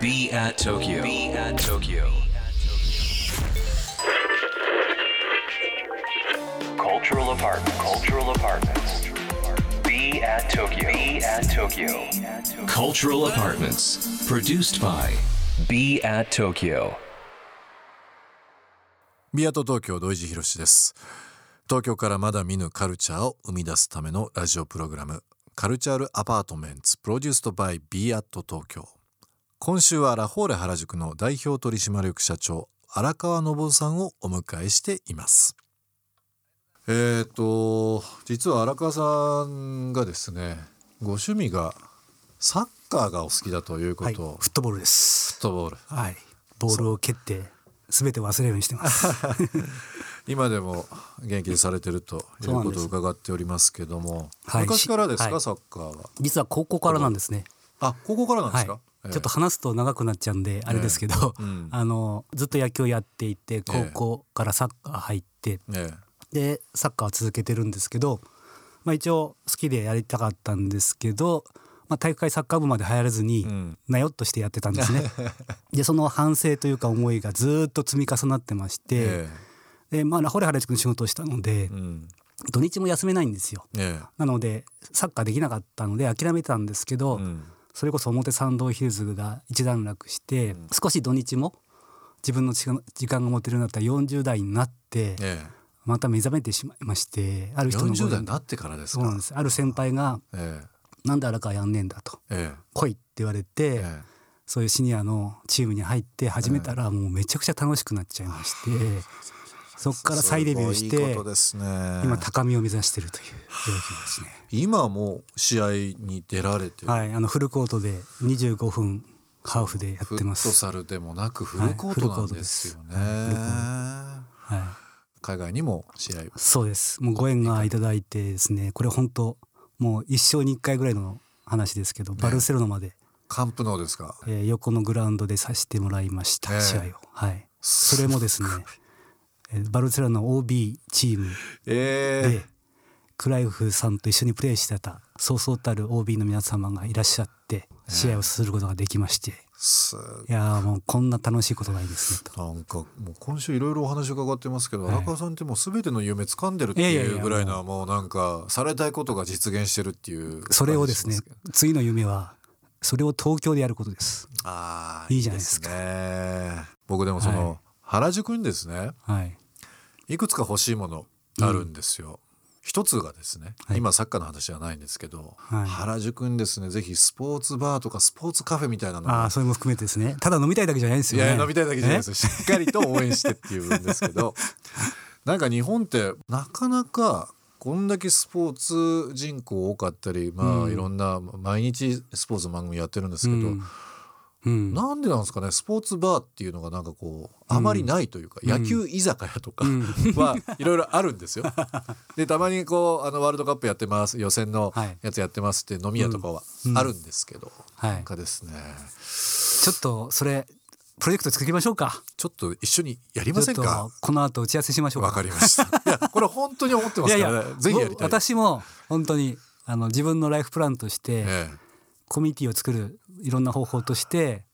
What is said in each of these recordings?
Be at Tokyo. Be at Tokyo. Cultural apartment. Cultural apartments. Be at Tokyo. Be at Tokyo. Cultural apartments. Produced by Be at Tokyo. ビアート東京土井地博です東京からまだ見ぬカルチャーを生み出すためのラジオプログラムカルチャールアパートメンツプロデュースドバイビアート東京。今週はラフォーレ原宿の代表取締役社長荒川信夫さんをお迎えしています。えーと実は荒川さんがですねご趣味がサッカーがお好きだというこはい、フットボールです。フッ。トボール。はい、ボールを蹴ってすべて忘れるようにしてます。今でも現役でされてるということを伺っておりますけども、はい昔からですか、はい。サッカーは？実は高校からなんですね。あ高校からなんですか、はい。ええ。ちょっと話すと長くなっちゃうんであれですけど、うん。あのずっと野球をやっていて高校からサッカー入って、えでサッカーは続けてるんですけど、まあ一応好きでやりたかったんですけど、まあ体育会サッカー部まで流行らずに、うん。なよっとしてやってたんですね。でその反省というか思いがずっと積み重なってまして、えでまあラホレ原宿の仕事をしたので、えうん。土日も休めないんですよ。えなのでサッカーできなかったので諦めてたんですけど、えうん。それこそ表参道ヒルズが一段落して、少し土日も自分の時間が持てるようになったら40代になってえまた目覚めてしまいましてあえる人の40代声になってからですか？そうなんです。ある先輩がえ「なんで荒川やんねえんだ」とええ「来い」って言われて、ええ。そういうシニアのチームに入って始めたらもうめちゃくちゃ楽しくなっちゃいまして、そこから再デビューしてね。今高みを目指しているという状況ですね。今はもう試合に出られてる、はい、あのフルコートで25分ハーフでやフッってます。トサルでもなくフルコートなんですよね、は海外にも試合い、そうです。もうご縁がいただいてですね、これ本当もう一生に一回ぐらいの話ですけど、バルセロナまで、カンプノーですか？えー横のグラウンドでさせてもらいました、ええ。試合を。はい。それもですね、えーバルセロナの OB チーム。ええで、クライフさんと一緒にプレーしてたそうそうたる OB の皆様がいらっしゃって試合をすることができまして、すい。やーもうこんな楽しいことないですねと。なんかもう今週いろいろお話伺ってますけど、はい荒川さんってもう全ての夢掴んでるっていうぐらいなもう。なんかされたいことが実現してるっていうそれをですね次の夢はそれを東京でやることです。あーいいじゃないですか。ね。僕でもその、はい原宿にですねはい。いくつか欲しいものあるんですよ。一つがですね、はい今サッカーの話じゃないんですけど、はい原宿にですねぜひスポーツバーとかスポーツカフェみたいなのがああそれも含めてですね。ただ飲みたいだけじゃないんですよね。いや飲みたいだけじゃないですよしっかりと応援してっていうんですけど なんか日本ってなかなかこんだけスポーツ人口多かったりまあ、うんいろんな毎日スポーツの番組やってるんですけど、うんうんなんでなんですかねスポーツバーっていうのがなんかこうあまりないというか、うん野球居酒屋とかうんはいろいろあるんですよ。でたまにこうあのワールドカップやってます予選のはいやつやってますって飲み屋とかはうんあるんですけど、はいなんかですねちょっとそれプロジェクト作りましょうか。ちょっと一緒にやりませんか？この後打ち合わせしましょうか。わかりました。いやこれ本当に思ってますからね。ぜひやりたい。私も本当にあの自分のライフプランとして、えコミュニティを作るいろんな方法として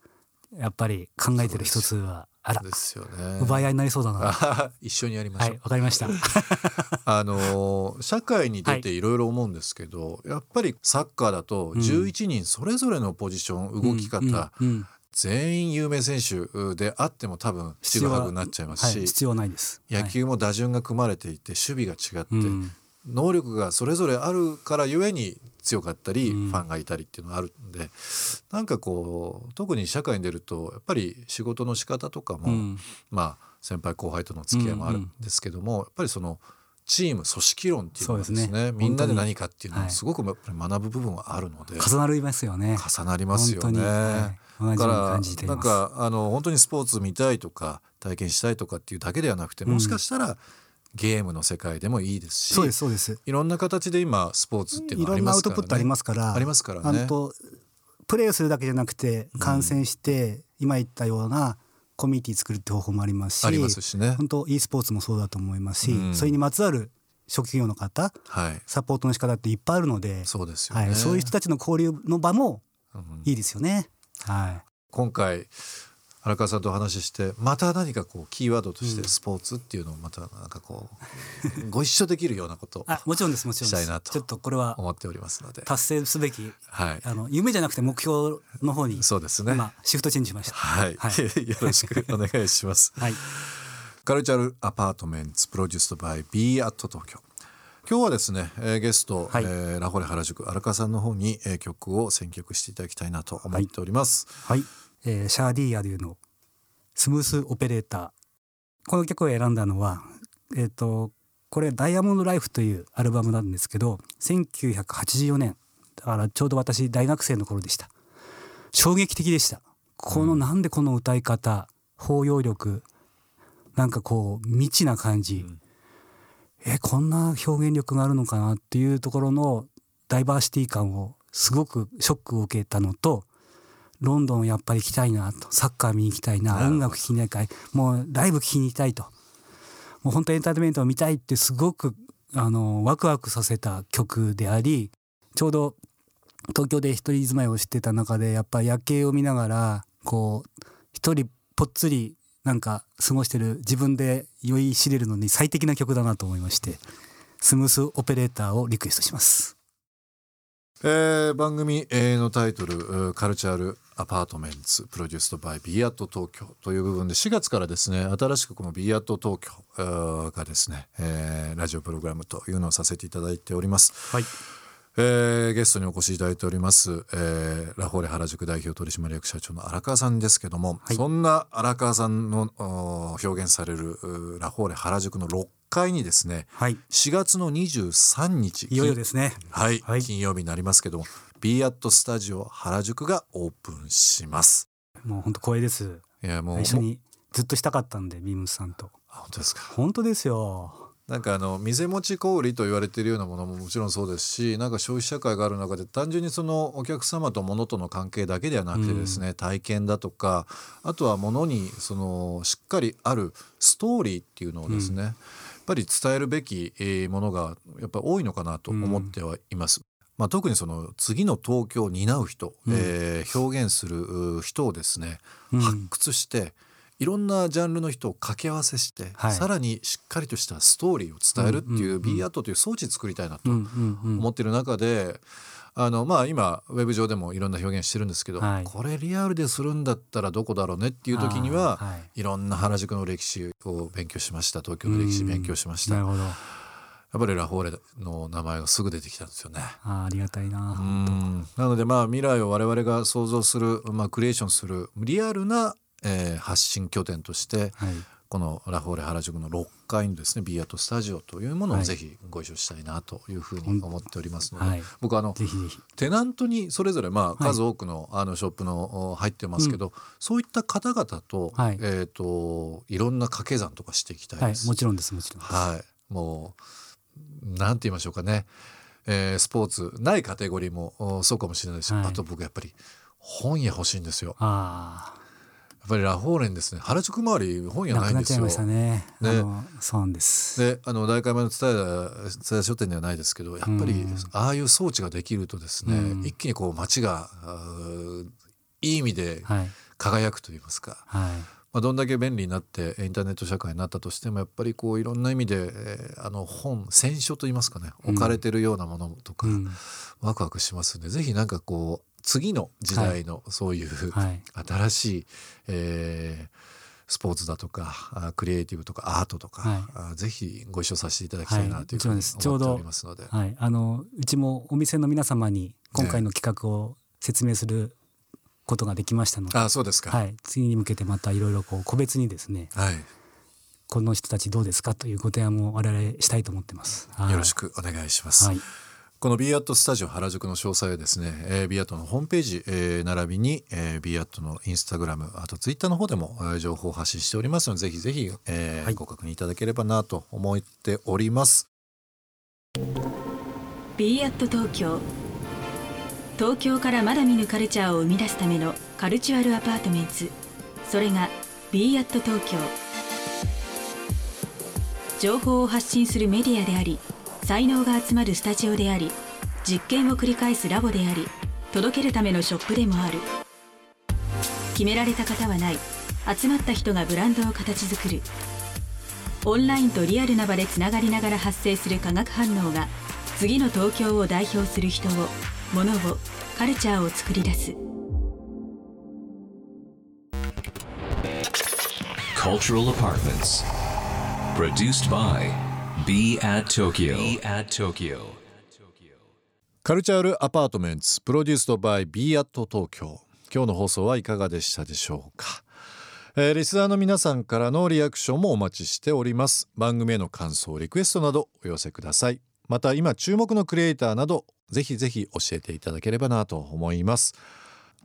やっぱり考えてる一つはあらえですよね。奪い合いになりそうだな。は あ一緒にやりましょう。いわかりました。あのー社会に出ていろいろ思うんですけど、やっぱりサッカーだと11人それぞれのポジション、動き方、うんうん全員有名選手であっても多分七分八分になっちゃいますし、はい、必要ないです。野球も打順が組まれていて守備が違って、はいうん能力がそれぞれあるからゆえに強かったり、うん。ファンがいたりっていうのがあるんでなんかこう特に社会に出るとやっぱり仕事の仕方とかも、うん。まあ先輩後輩との付き合いもあるんですけども、やっぱりそのチーム組織論っていうのがですねね。みんなで何かっていうのはすごくやっぱり学ぶ部分はあるので、重なりますよね。重なりますよね。はい。だからなん。かあの本当にスポーツ見たいとか体験したいとかっていうだけではなくてもしかしたらゲームの世界でもいいですし、そうですそうです。いろんな形で今スポーツっていうのはあいろんなアウりますからね。トプットありますから。ありますからねあとプレーをするだけじゃなくて観戦して、今言ったようなコミュニティ作るって方法もありますし、ありますしね。本当 e スポーツもそうだと思いますし、うんそれにまつわる職業の方はいサポートの仕方っていっぱいあるのでそうですよね、はい、そういう人たちの交流の場もうんいいですよね。はい今回荒川さんとお話ししてまた何かこうキーワードとしてスポーツっていうのをまたなんかこう ご一緒できるようなことをあもちろんですもちろんしたいなとちょっとこれは思っておりますので。達成すべきはい。あの夢じゃなくて目標の方にそうですね。今シフトチェンジしました。はい、はい。よろしくお願いします。はい。カルチャルアパートメンツプロデュースドバイ B アット東京。今日はですね、えーゲスト、はい。えーラフォレ原宿荒川さんの方に、えー曲を選曲していただきたいなと思っております、はい、えーシャーディーアデューのスムースオペレーター。この曲を選んだのはえっ、とこれ「ダイヤモンド・ライフ」というアルバムなんですけど1984年。だからちょうど私大学生の頃でした。衝撃的でした。この、なんでこの歌い方包容力なんかこう未知な感じ、えこんな表現力があるのかなっていうところのダイバーシティ感をすごくショックを受けたのとロンドンやっぱり行きたいなと。サッカー見に行きたいな。音楽聴きに行きたい。もうライブ聴きに行きたいと。もう本当エンターテインメントを見たいってすごくあのワクワクさせた曲でありちょうど東京で一人住まいをしてた中でやっぱ夜景を見ながらこう一人ぽっつりなんか過ごしてる自分で酔いしれるのに最適な曲だなと思いましてスムースオペレーターをリクエストします。えー番組えーのタイトルうー「カルチャルアパートメンツプロデュースドバイビアット東京」という部分で4月からですね新しくこのビアット東京がですね、えーラジオプログラムというのをさせていただいております。はい、えーゲストにお越しいただいております、えーラフォーレ原宿代表取締役社長の荒川さんですけども、はい。そんな荒川さんのお表現されるラフォーレ原宿の6階にですねはい、4月の23日いよいよですね。はい、はい。金曜日になりますけども b アットスタジオ原宿がオープンしますもう本当光栄です。いやもう一緒にずっとしたかったんでビームスさんと。あ本当ですか？本当ですよ。なんかあの店持ち小売と言われているようなものももちろんそうですしなんか消費社会がある中で単純にそのお客様と物との関係だけではなくてですね、体験だとかあとは物にそのしっかりあるストーリーっていうのをですね、やっぱり伝えるべきえーものがやっぱり多いのかなと思ってはいます。まあ、特にその次の東京を担う人、うん。えー表現するう人をですね、うん。発掘していろんなジャンルの人を掛け合わせして、はい。さらにしっかりとしたストーリーを伝えるっていう B アートという装置作りたいなと。思ってる中で、あのまあ今ウェブ上でもいろんな表現してるんですけど、はい。これリアルでするんだったらどこだろうねっていう時には、はいい、ろんな原宿の歴史を勉強しました東京の歴史勉強しました。やなるほど。っぱりラフォーレの名前がすぐ出てきたんですよね。あーありがたいな。うんなのでまあ未来を我々が想像する、まあ、クリエーションするリアルな、えー発信拠点としてはい。このラフォーレ原宿の6階にですねビーアートスタジオというものをはいぜひご一緒したいなというふうに思っておりますので、はい僕あの。テナントにそれぞれまあはい数多くのあのショップのお入ってますけど、そういった方々と,、はいえー、といろんな掛け算とかしていきたいはいで。す。もちろんですもちろんです。はい、もうなんて言いましょうかね、えースポーツないカテゴリーもおそうかもしれないし、はいあと僕やっぱり本屋欲しいんですよ。あやっぱりラフォーレンですね原宿周り本あ。屋なないんですよくなっちゃいま。したね。そうなんです。であの大会前の蔦屋蔦屋書店ではないですけどやっぱりうんああいう装置ができるとですね、うん一気にこう街がいい意味ではい輝くと言いますか、はい。まあ、どんだけ便利になってインターネット社会になったとしてもやっぱりこういろんな意味で、えーあの本選書と言いますかねうん。置かれてるようなものとか、うん。ワクワクしますんでぜひなんかこう次の時代のそういう、はい。新しい、えースポーツだとかあクリエイティブとかアートとか、はい。あぜひご一緒させていただきたいなはいとい。うふうに思ってうどおりますので。はい。あのうちもお店の皆様に今回の企画を説明することができましたので、あそうですか。はい。次に向けてまたいろいろこう個別にですね、はいこの人たちどうですかというご提案も我々したいと思ってます。はいよろしくお願いします。はい。この b アットスタジオ原宿の詳細はですね、えー、b アットのホームページ、えー並びに、えー、b アットのインスタグラムあとツイッターの方でも、えー情報を発信しておりますのでぜひぜひ、えーはいご確認いただければなと思っております。b アット東京東京からまだ見ぬカルチャーを生み出すための cultural apartments それが b アット東京情報を発信するメディアであり才能が集まるスタジオであり実験を繰り返すラボであり届けるためのショップでもある。決められた型はない。集まった人がブランドを形作る。オンラインとリアルな場でつながりながら発生する化学反応が次の東京を代表する人を物をカルチャーを作り出す。Cultural Apartments. Produced by Be at Tokyo. Be at Tokyo. カルチャールアパートメンツプロデュースドバイ b アット東京今日の放送はいかがでしたでしょうか、えー、リスナーの皆さんからのリアクションもお待ちしております。番組への感想リクエストなどお寄せくださいまた今注目のクリエイターなどぜひぜひ教えていただければなと思います。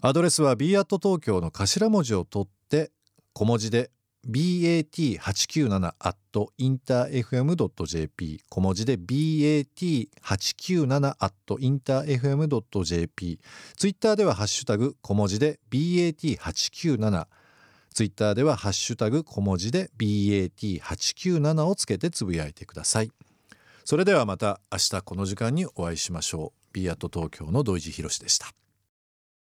アドレスは b アット東京の頭文字を取って小文字で bat897 at interfm.jp 小文字で bat897 at interfm.jp ツイッターではハッシュタグ小文字で bat897 ツイッターではハッシュタグ小文字で bat897 をつけてつぶやいてください。それではまた明日この時間にお会いしましょう。b アット東京の土井地博でした。